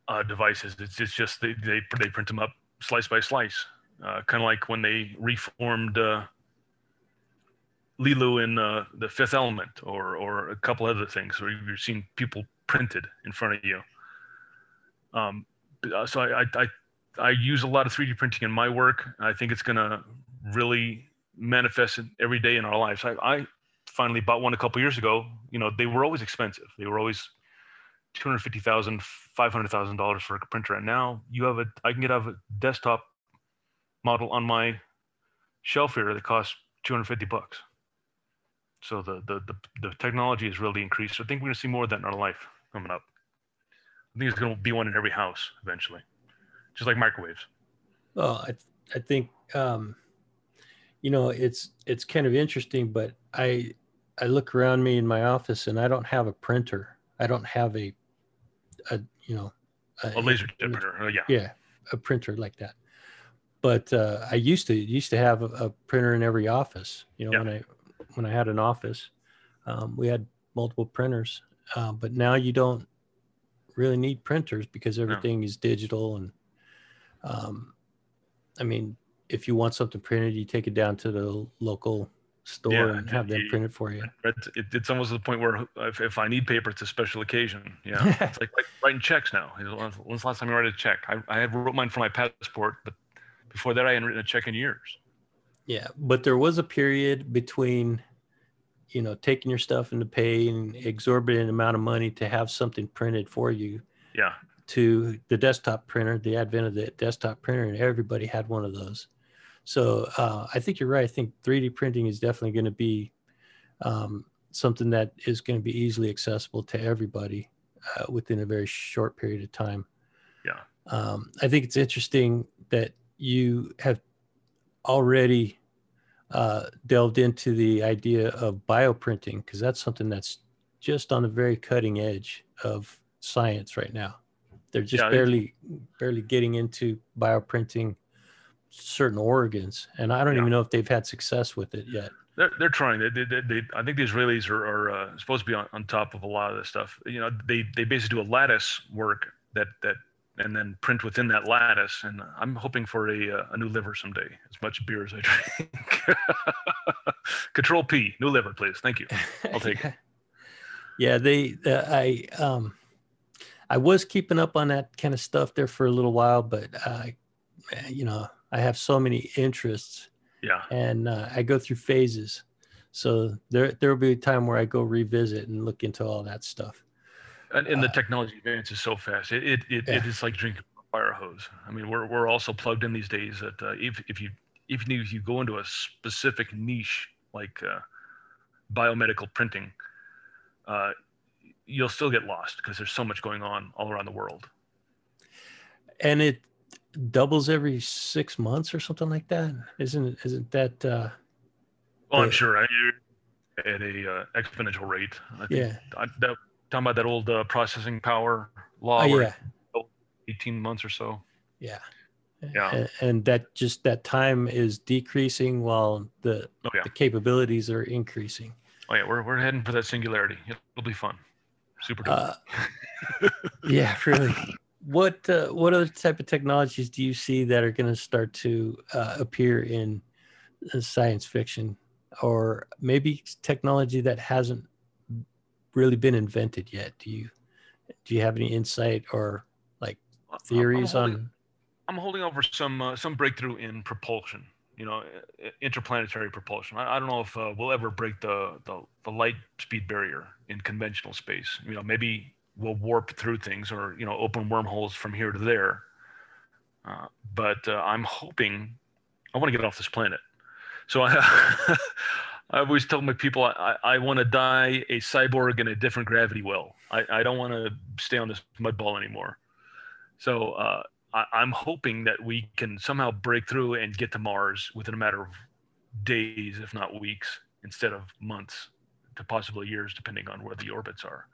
uh, devices. It's, it's just they, they they print them up slice by slice, uh, kind of like when they reformed uh, Leeloo in uh, the Fifth Element, or or a couple other things where you're seeing people printed in front of you. Um, so I, I, I I use a lot of 3D printing in my work. I think it's going to really manifest every day in our lives. I, I finally bought one a couple years ago. You know, they were always expensive. They were always two hundred fifty thousand, five hundred thousand dollars for a printer. And now you have a, I can get a desktop model on my shelf here that costs two hundred fifty bucks. So the, the, the, the technology has really increased. So I think we're going to see more of that in our life coming up. I think it's going to be one in every house eventually, just like microwaves. Well, I, I think, um, you know, it's, it's kind of interesting, but I, I look around me in my office and I don't have a printer. I don't have a, a, you know, a, a laser printer. Uh, yeah. Yeah. A printer like that. But uh, I used to used to have a, a printer in every office. You know, yeah. when I when I had an office, um, we had multiple printers, uh, but now you don't really need printers because everything no. is digital. And um, I mean, if you want something printed, you take it down to the local store yeah, and have them print it for you. It's, it, it's almost the point where if, if I need paper, it's a special occasion. Yeah, it's like, like writing checks now. When's the last time you wrote a check? I, I had wrote mine for my passport, but before that, I hadn't written a check in years. Yeah, but there was a period between, you know, taking your stuff into paying exorbitant amount of money to have something printed for you. Yeah. To the desktop printer, the advent of the desktop printer, and everybody had one of those. So uh, I think you're right. I think 3D printing is definitely going to be um, something that is going to be easily accessible to everybody uh, within a very short period of time. Yeah. Um, I think it's interesting that you have already uh, delved into the idea of bioprinting because that's something that's just on the very cutting edge of science right now. They're just yeah, barely barely getting into bioprinting certain organs, and I don't yeah. even know if they've had success with it yet. They're, they're trying. They, they, they, I think the Israelis are, are uh, supposed to be on, on top of a lot of this stuff. You know, they they basically do a lattice work that that and then print within that lattice. And I'm hoping for a, uh, a new liver someday, as much beer as I drink. Control P, new liver, please. Thank you. I'll take it. Yeah, they, uh, I, um, I was keeping up on that kind of stuff there for a little while, but I, uh, you know, I have so many interests. Yeah. And uh, I go through phases. So there, there will be a time where I go revisit and look into all that stuff and, and the uh, technology advances so fast. It it, it, yeah. it is like drinking a fire hose. I mean, we're we're also plugged in these days that uh, if if you even if you go into a specific niche like uh, biomedical printing, uh, you'll still get lost because there's so much going on all around the world. And it doubles every six months or something like that. Isn't isn't that? Uh, well, I'm sure. I, at a uh, exponential rate. I think yeah. I, that, talking about that old uh, processing power law. Oh, yeah. 18 months or so. Yeah. Yeah. And, and, that just that time is decreasing while the, oh, yeah. the capabilities are increasing. Oh yeah, we're we're heading for that singularity. It'll be fun. Super cool. Uh, yeah, really. What uh, what other type of technologies do you see that are going to start to uh, appear in science fiction, or maybe technology that hasn't really been invented yet? Do you do you have any insight or like theories I'm holding, on? I'm holding over some uh, some breakthrough in propulsion you know, interplanetary propulsion. I, I don't know if uh, we'll ever break the, the, the light speed barrier in conventional space. You know, maybe we'll warp through things or you know open wormholes from here to there. Uh, but uh, I'm hoping I want to get off this planet. So I, I always tell my people I, I want to die a cyborg in a different gravity well. I, I don't want to stay on this mud ball anymore. So uh, I, am hoping that we can somehow break through and get to Mars within a matter of days, if not weeks, instead of months to possibly years, depending on where the orbits are.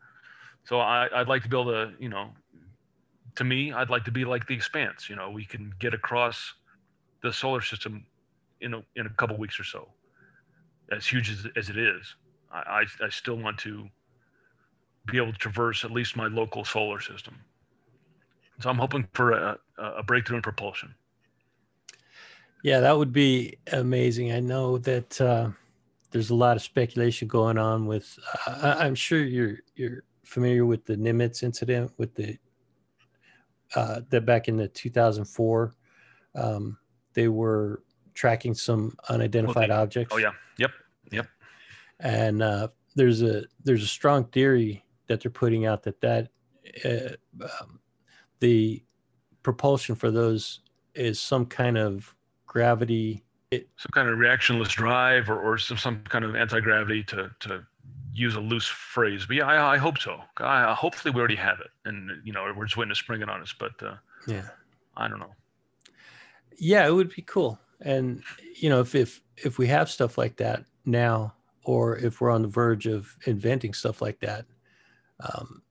So I, I'd like to be able to, you know, to me, I'd like to be like the Expanse. You know, we can get across the solar system in a, in a couple weeks or so. As huge as, as it is, I, I, I still want to be able to traverse at least my local solar system. So I'm hoping for a, a breakthrough in propulsion. Yeah, that would be amazing. I know that uh, there's a lot of speculation going on with. Uh, I'm sure you're you're familiar with the Nimitz incident with the uh, that back in the 2004, um, they were tracking some unidentified okay. objects. Oh yeah, yep, yep. And uh, there's a there's a strong theory that they're putting out that that uh, um, the propulsion for those is some kind of gravity it, some kind of reactionless drive or, or some, some kind of anti-gravity to, to use a loose phrase but yeah i, I hope so. I, hopefully we already have it and you know we're just waiting to spring it on us but uh, yeah. I don't know. Yeah it would be cool. And you know if if if we have stuff like that now or if we're on the verge of inventing stuff like that um,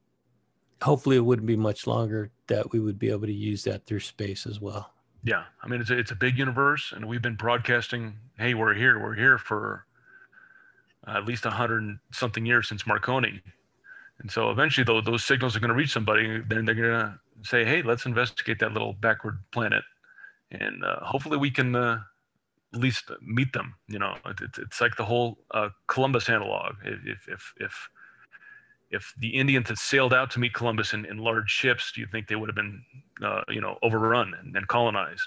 hopefully it wouldn't be much longer that we would be able to use that through space as well. Yeah, I mean it's a, it's a big universe, and we've been broadcasting, "Hey, we're here, we're here" for at least a hundred something years since Marconi, and so eventually, though, those signals are going to reach somebody. Then they're going to say, "Hey, let's investigate that little backward planet," and uh, hopefully, we can uh, at least meet them. You know, it, it's like the whole uh, Columbus analog. If if if if the Indians had sailed out to meet Columbus in, in large ships, do you think they would have been, uh, you know, overrun and, and, colonized,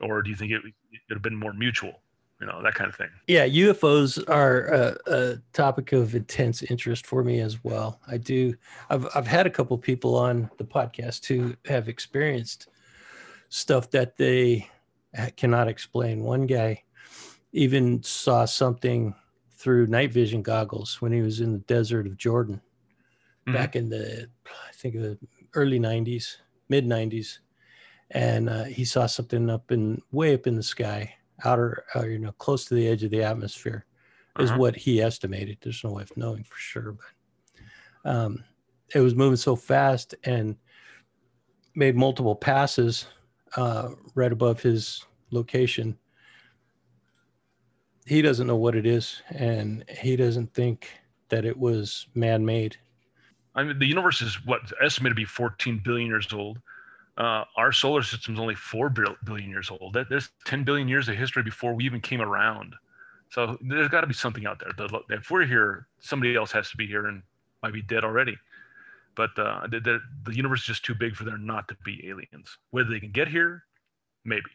or do you think it would have been more mutual, you know, that kind of thing? Yeah, UFOs are a, a, topic of intense interest for me as well. I do. I've I've had a couple people on the podcast who have experienced stuff that they cannot explain. One guy even saw something through night vision goggles when he was in the desert of Jordan mm-hmm. back in the, I think the early 90s, mid 90s. And uh, he saw something up in way up in the sky, outer, uh, you know, close to the edge of the atmosphere, is uh-huh. what he estimated. There's no way of knowing for sure, but um, it was moving so fast and made multiple passes uh, right above his location he doesn't know what it is, and he doesn't think that it was man-made. I mean, the universe is what estimated to be 14 billion years old. Uh, our solar system is only 4 billion years old. There's 10 billion years of history before we even came around. So there's got to be something out there. If we're here, somebody else has to be here and might be dead already. But uh, the, the, the universe is just too big for there not to be aliens. Whether they can get here, maybe.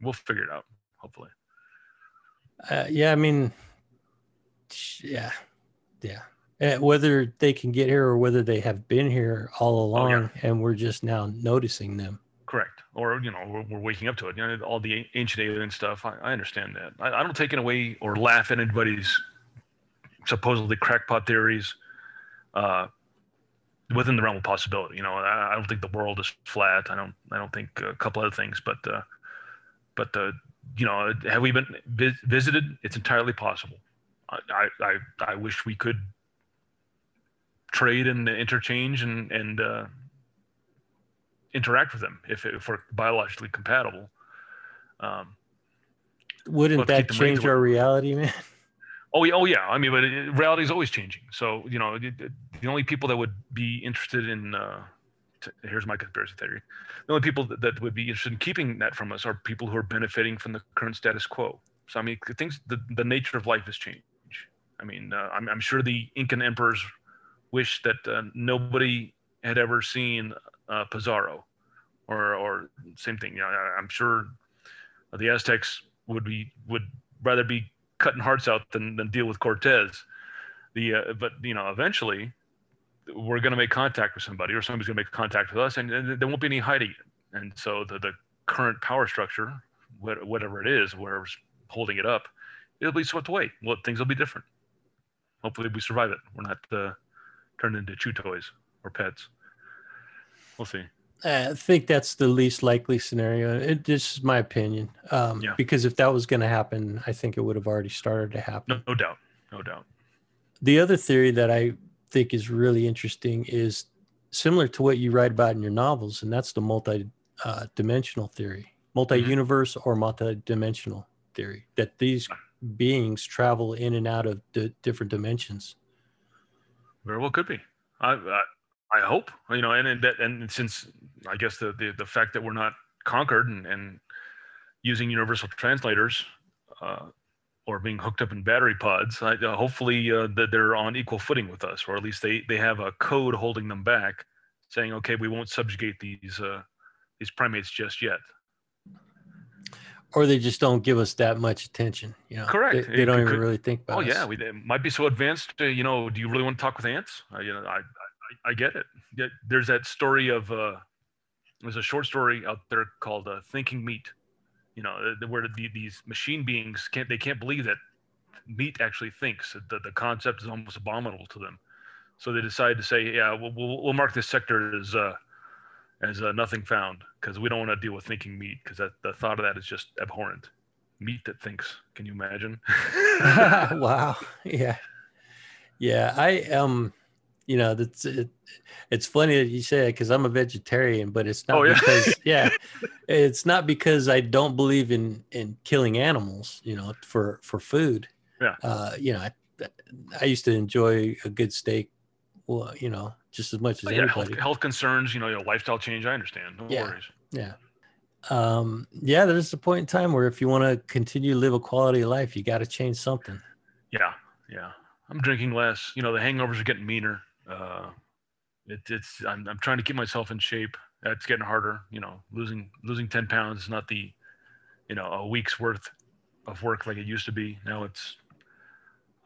We'll figure it out, hopefully. Uh, yeah, I mean, yeah, yeah. Uh, whether they can get here or whether they have been here all along, oh, yeah. and we're just now noticing them. Correct. Or you know, we're, we're, waking up to it. You know, all the ancient alien stuff. I, I understand that. I, I, don't take it away or laugh at anybody's supposedly crackpot theories. Uh, within the realm of possibility. You know, I, I don't think the world is flat. I don't. I don't think a couple other things, but uh, but uh, you know, have we been vi- visited? It's entirely possible. I, I I wish we could trade and interchange and and uh, interact with them if if we're biologically compatible. Um, Wouldn't that change our reality, man? Oh yeah, oh yeah. I mean, but reality is always changing. So you know, the only people that would be interested in uh, t- here's my conspiracy theory: the only people that, that, would be interested in keeping that from us are people who are benefiting from the current status quo. So I mean, things the, the nature of life has changed. I mean, uh, I'm, I'm sure the Incan emperors wish that uh, nobody had ever seen uh, Pizarro, or or same thing. You know, I'm sure the Aztecs would be would rather be cutting hearts out than, than deal with Cortez. The uh, but you know eventually we're going to make contact with somebody or somebody's going to make contact with us and, and, there won't be any hiding And so the, the current power structure, whatever it is, whatever's holding it up, it'll be swept away. Well, things will be different. Hopefully we survive it. We're not uh, turned into chew toys or pets. We'll see. I think that's the least likely scenario. It, this is my opinion. Um, yeah. Because if that was going to happen, I think it would have already started to happen. No, no doubt. No doubt. The other theory that I think is really interesting is similar to what you write about in your novels, and that's the multi uh, dimensional theory, multi universe mm-hmm. or multi dimensional theory, that these beings travel in and out of the different dimensions. Very well could be. I, I I hope you know, and and, and since I guess the, the the fact that we're not conquered and, and using universal translators uh, or being hooked up in battery pods, I, uh, hopefully uh, that they're on equal footing with us, or at least they they have a code holding them back, saying, okay, we won't subjugate these uh, these primates just yet. Or they just don't give us that much attention. You know, correct. They, they don't could, even really think about. Oh us. yeah, we might be so advanced. you know, do you really want to talk with ants? Uh, you know, I I, I get it. There's that story of uh, there's a short story out there called uh, "Thinking Meat." You know, where the, these machine beings can't they can't believe that meat actually thinks. The the concept is almost abominable to them. So they decide to say, "Yeah, we'll we'll, we'll mark this sector as uh, as uh, nothing found because we don't want to deal with thinking meat because the thought of that is just abhorrent." Meat that thinks. Can you imagine? wow. Yeah. Yeah. I um you know that's it, it's funny that you say that because i'm a vegetarian but it's not oh, yeah? because yeah it's not because i don't believe in in killing animals you know for for food yeah uh you know i, I used to enjoy a good steak well you know just as much as yeah, health, health, concerns you know your lifestyle change i understand no yeah, worries yeah um yeah there's a point in time where if you want to continue to live a quality of life you got to change something yeah yeah i'm drinking less you know the hangovers are getting meaner uh, it, it's I'm, I'm trying to keep myself in shape. It's getting harder. You know, losing losing 10 pounds is not the, you know, a week's worth of work like it used to be. Now it's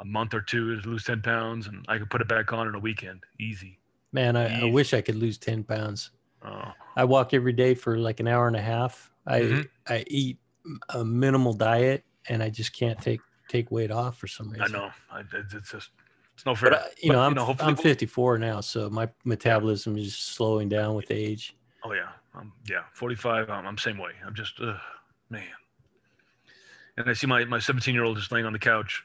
a month or two to lose 10 pounds, and I could put it back on in a weekend, easy. Man, I. I wish I could lose 10 pounds. Oh. I walk every day for like an hour and a half. I mm-hmm. I eat a minimal diet, and I just can't take take weight off for some reason. I know. I, it's just it's no fair. But, you but, know, I'm, you know, I'm 54 now, so my metabolism is slowing down with age. Oh yeah, um, yeah, 45. I'm, I'm same way. I'm just, uh, man. And I see my my 17 year old just laying on the couch,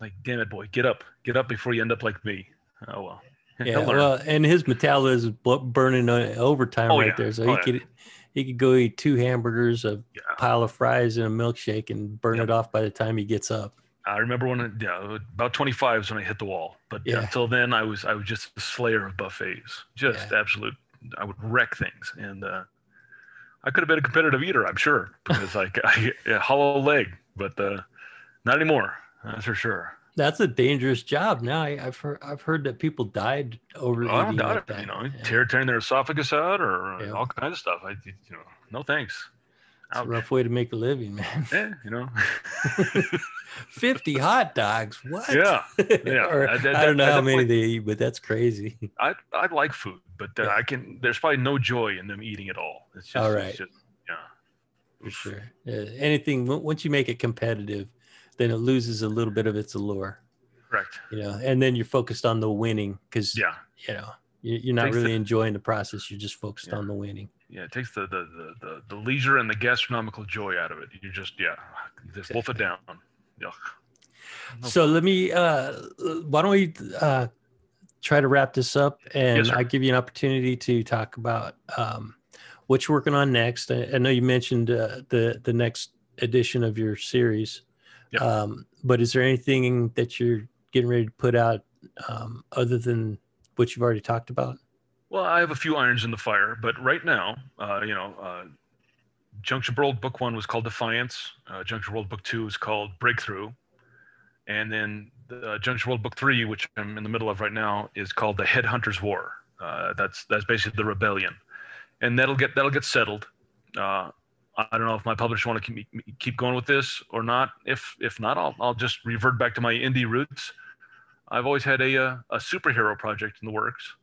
like, damn it, boy, get up, get up before you end up like me. Oh well. Yeah, well, and his metabolism is burning overtime oh, right yeah. there, so oh, he could he could go eat two hamburgers, a yeah. pile of fries, and a milkshake, and burn yep. it off by the time he gets up. I remember when yeah, about 25 is when I hit the wall. But yeah. until then, I was I was just a slayer of buffets, just absolute. I would wreck things, and uh, I could have been a competitive eater, I'm sure, because like I a hollow leg, but uh, not anymore. That's for sure. That's a dangerous job. Now I, have heard I've heard that people died over. Oh, I don't like it. That. You know, yeah. tear tearing their esophagus out or yeah. all kinds of stuff. I you know, no thanks. It's a rough way to make a living, man. Yeah, you know. 50 hot dogs. What? Yeah. Yeah. or, I, I, don't know how many point, they eat, but that's crazy. I, I like food, but uh, yeah. I can, there's probably no joy in them eating at all. It's just, all right. Just, yeah. For sure. Yeah. Anything, once you make it competitive, then it loses a little bit of its allure. Correct. You know, and then you're focused on the winning because, yeah, you know, You're not really the- enjoying the process. You're just focused Yeah. on the winning. Yeah, it takes the the, the the the leisure and the gastronomical joy out of it. You just yeah, just wolf it down. Yuck. No So let me. Uh, why don't we uh, try to wrap this up, and sir. I give you an opportunity to talk about um, what you're working on next. I, I know you mentioned uh, the the next edition of your series, Yep. um, but is there anything that you're getting ready to put out um, other than what you've already talked about? Well, I have a few irons in the fire, but right now, uh, you know, uh, Junction World Book One was called Defiance. Uh, Junction World Book Two is called Breakthrough, and then the, uh, Junction World Book Three, which I'm in the middle of right now, is called The Headhunters War. Uh, that's that's basically the rebellion, and that'll get that'll get settled. Uh, I don't know if my publisher want to keep going with this or not. If if not, I'll I'll just revert back to my indie roots. I've always had a uh, a superhero project in the works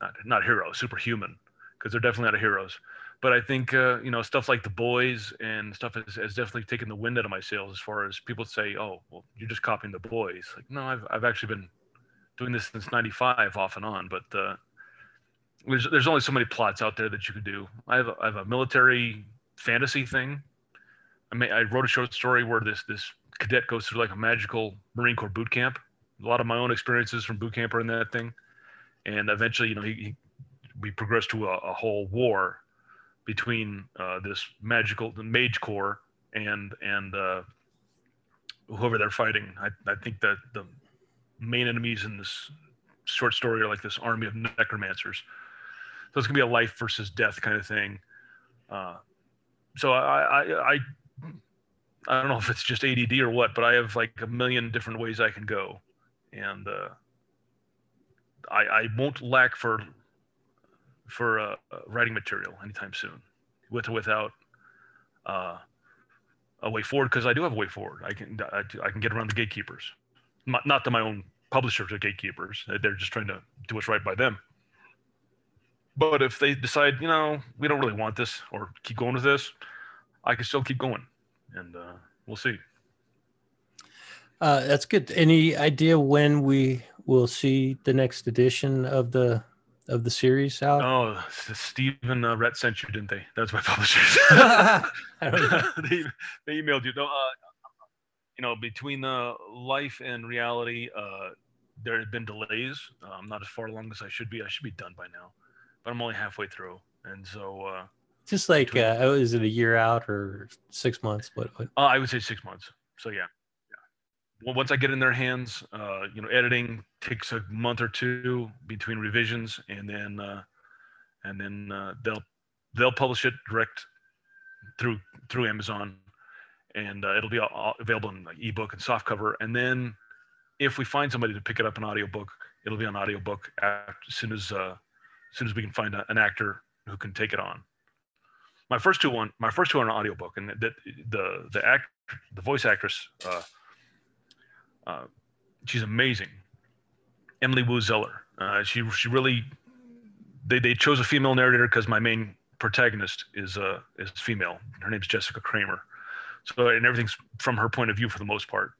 not not hero, superhuman, because they're definitely not heroes. But I think uh, you know stuff like the boys and stuff has, has definitely taken the wind out of my sails as far as people say, oh, well, you're just copying the boys. Like, no, I've I've actually been doing this since '95 off and on. But uh, there's there's only so many plots out there that you could do. I have a, I have a military fantasy thing. I mean, I wrote a short story where this this cadet goes through like a magical Marine Corps boot camp. A lot of my own experiences from boot camp are in that thing and eventually, you know, he, he we progressed to a, a whole war between uh, this magical the mage corps and and uh, whoever they're fighting. I, I think that the main enemies in this short story are like this army of necromancers. So it's gonna be a life versus death kind of thing. Uh, so I, I I I don't know if it's just ADD or what, but I have like a million different ways I can go, and uh, I, I won't lack for for uh, writing material anytime soon, with or without uh, a way forward. Because I do have a way forward. I can I, I can get around the gatekeepers. Not not that my own publishers are gatekeepers. They're just trying to do what's right by them. But if they decide, you know, we don't really want this or keep going with this, I can still keep going, and uh, we'll see. Uh, that's good. Any idea when we will see the next edition of the of the series out? Oh, Steven uh, Rhett sent you, didn't they? That's my publishers. I don't know. they, they emailed you. No, uh, you know, between the life and reality, uh, there have been delays. Uh, I'm not as far along as I should be. I should be done by now, but I'm only halfway through, and so uh, Just like, Between- uh, is it a year out or six months? What? what? uh, I would say six months. So yeah, yeah. Well, once I get in their hands, uh, you know, editing takes a month or two between revisions, and then uh, and then uh, they'll they'll publish it direct through through Amazon, and uh, it'll be all- all available in like ebook and softcover. And then if we find somebody to pick it up an audiobook, it'll be on audiobook as soon as uh, as soon as we can find a, an actor who can take it on. My first two one, my first two are on audiobook, and the the the act the voice actress, uh, uh, she's amazing. Emily Woo Zeller. Uh, she she really they they chose a female narrator because my main protagonist is uh is female. Her name's Jessica Kramer. So and everything's from her point of view for the most part.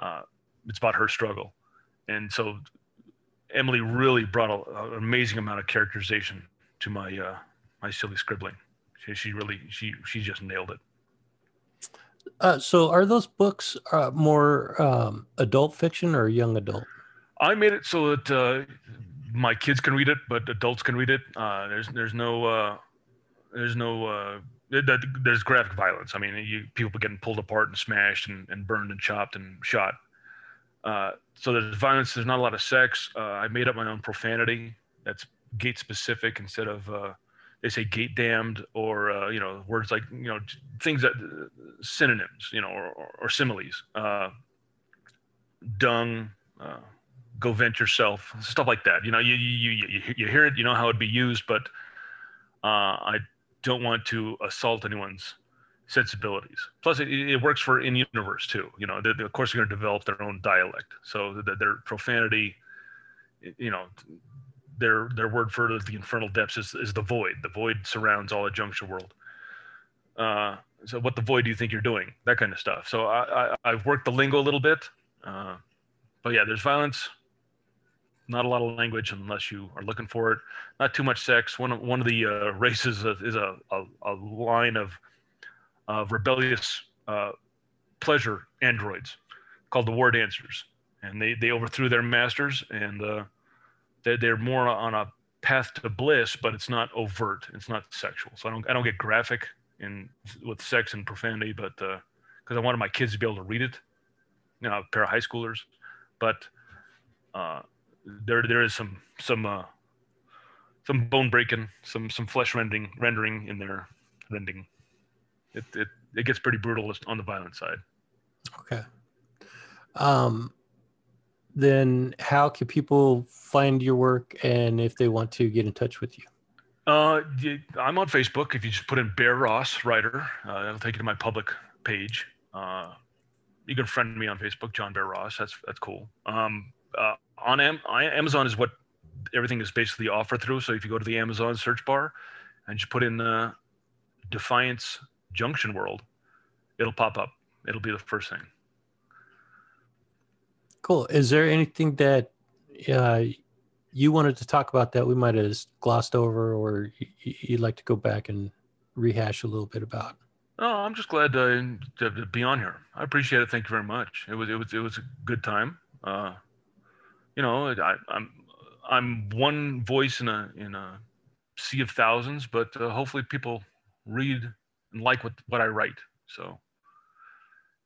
Uh, it's about her struggle, and so Emily really brought a, an amazing amount of characterization to my uh, my silly scribbling. She, she really she she just nailed it. Uh, so, are those books uh, more um, adult fiction or young adult? I made it so that uh, my kids can read it, but adults can read it. Uh, there's there's no uh, there's no uh, there- there's graphic violence. I mean, you, people getting pulled apart and smashed and, and burned and chopped and shot. Uh, so there's violence. There's not a lot of sex. Uh, I made up my own profanity. That's gate specific instead of uh, they say gate damned or uh, you know words like you know things that synonyms you know or, or, or similes. Uh, dung. Go vent yourself stuff like that you know you you you, you- hear it you know how it'd be used but i don't want to assault anyone's sensibilities. Plus it, it works for in universe too. You know they, they- of course they're going to develop their own dialect. So that their profanity you know their their word for the infernal depths is, is the void. The void surrounds all of junction world. Uh, so what the void do you think you're doing? That kind of stuff. So i, I i've worked the lingo a little bit uh, but yeah there's violence. Not a lot of language unless you are looking for it. Not too much sex. One of one of the uh, races is a, a, a line of of rebellious uh, pleasure androids called the War Dancers, and they they overthrew their masters, and uh, they're they're more on a path to bliss, but it's not overt. It's not sexual. So I don't I don't get graphic in with sex and profanity, but because uh, I wanted my kids to be able to read it, you know, a pair of high schoolers, but uh, there there is some some uh, some bone breaking, some some flesh rending rendering in there, rending. It it it gets pretty brutal on the violent side. Okay. Um, then how can people find your work and if they want to get in touch with you? Uh, I'm on Facebook. If you just put in Bear Ross writer, uh, that'll take you to my public page. Uh, you can friend me on Facebook, John Bear Ross. That's that's cool. Um, uh, on Am- Amazon is what everything is basically offered through. So if you go to the Amazon search bar and just put in uh, Defiance Junction World, it'll pop up. It'll be the first thing. Cool. Is there anything that uh, you wanted to talk about that we might have glossed over, or you'd like to go back and rehash a little bit about? Oh, I'm just glad to, to, be on here. I appreciate it. Thank you very much. It was it was it was a good time. Uh, you know, I, I'm I'm one voice in a in a sea of thousands, but uh, hopefully people read and like what what I write. So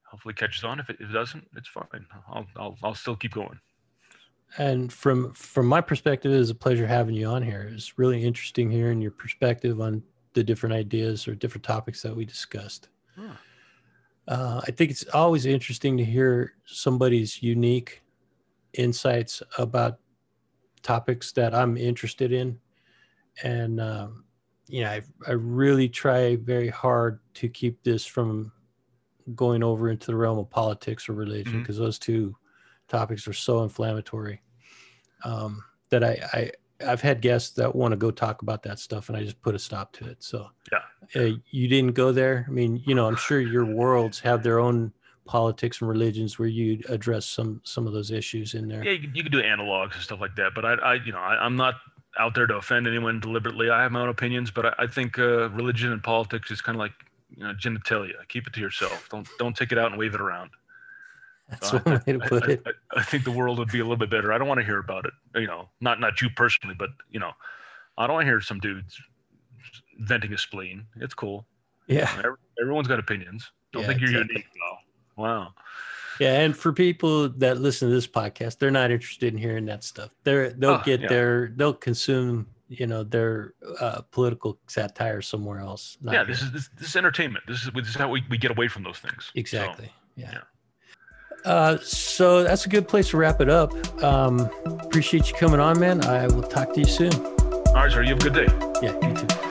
hopefully catches on. If it, if it doesn't, it's fine. I'll, I'll I'll still keep going. And from from my perspective, it's a pleasure having you on here. It's really interesting hearing your perspective on the different ideas or different topics that we discussed. Huh. Uh, I think it's always interesting to hear somebody's unique insights about topics that I'm interested in. And, um, you know, I, I really try very hard to keep this from going over into the realm of politics or religion because mm-hmm. those two topics are so inflammatory um, that I, I I've had guests that want to go talk about that stuff, and I just put a stop to it. So yeah, uh, you didn't go there. I mean, you know, I'm sure your worlds have their own politics and religions where you address some some of those issues in there. Yeah, you, you can do analogs and stuff like that, but I, I you know, I, am not out there to offend anyone deliberately. I have my own opinions, but I, I think uh, religion and politics is kind of like you know genitalia. Keep it to yourself. Don't don't take it out and wave it around. That's one way to put I, it. I, I, think the world would be a little bit better. I don't want to hear about it. You know, not not you personally, but you know, I don't want to hear some dudes venting a spleen. It's cool. Yeah. Everyone's got opinions. Don't yeah, think you're exactly. unique though. Wow. Yeah, and for people that listen to this podcast, they're not interested in hearing that stuff. They're they'll oh, get yeah. their they'll consume you know their uh, political satire somewhere else. Yeah, here. this is this, this, is entertainment. This is this is how we, we get away from those things. Exactly. So, yeah. yeah. Uh, so that's a good place to wrap it up. Um, appreciate you coming on, man. I will talk to you soon. All right, sir. You have a good day. Yeah, you too.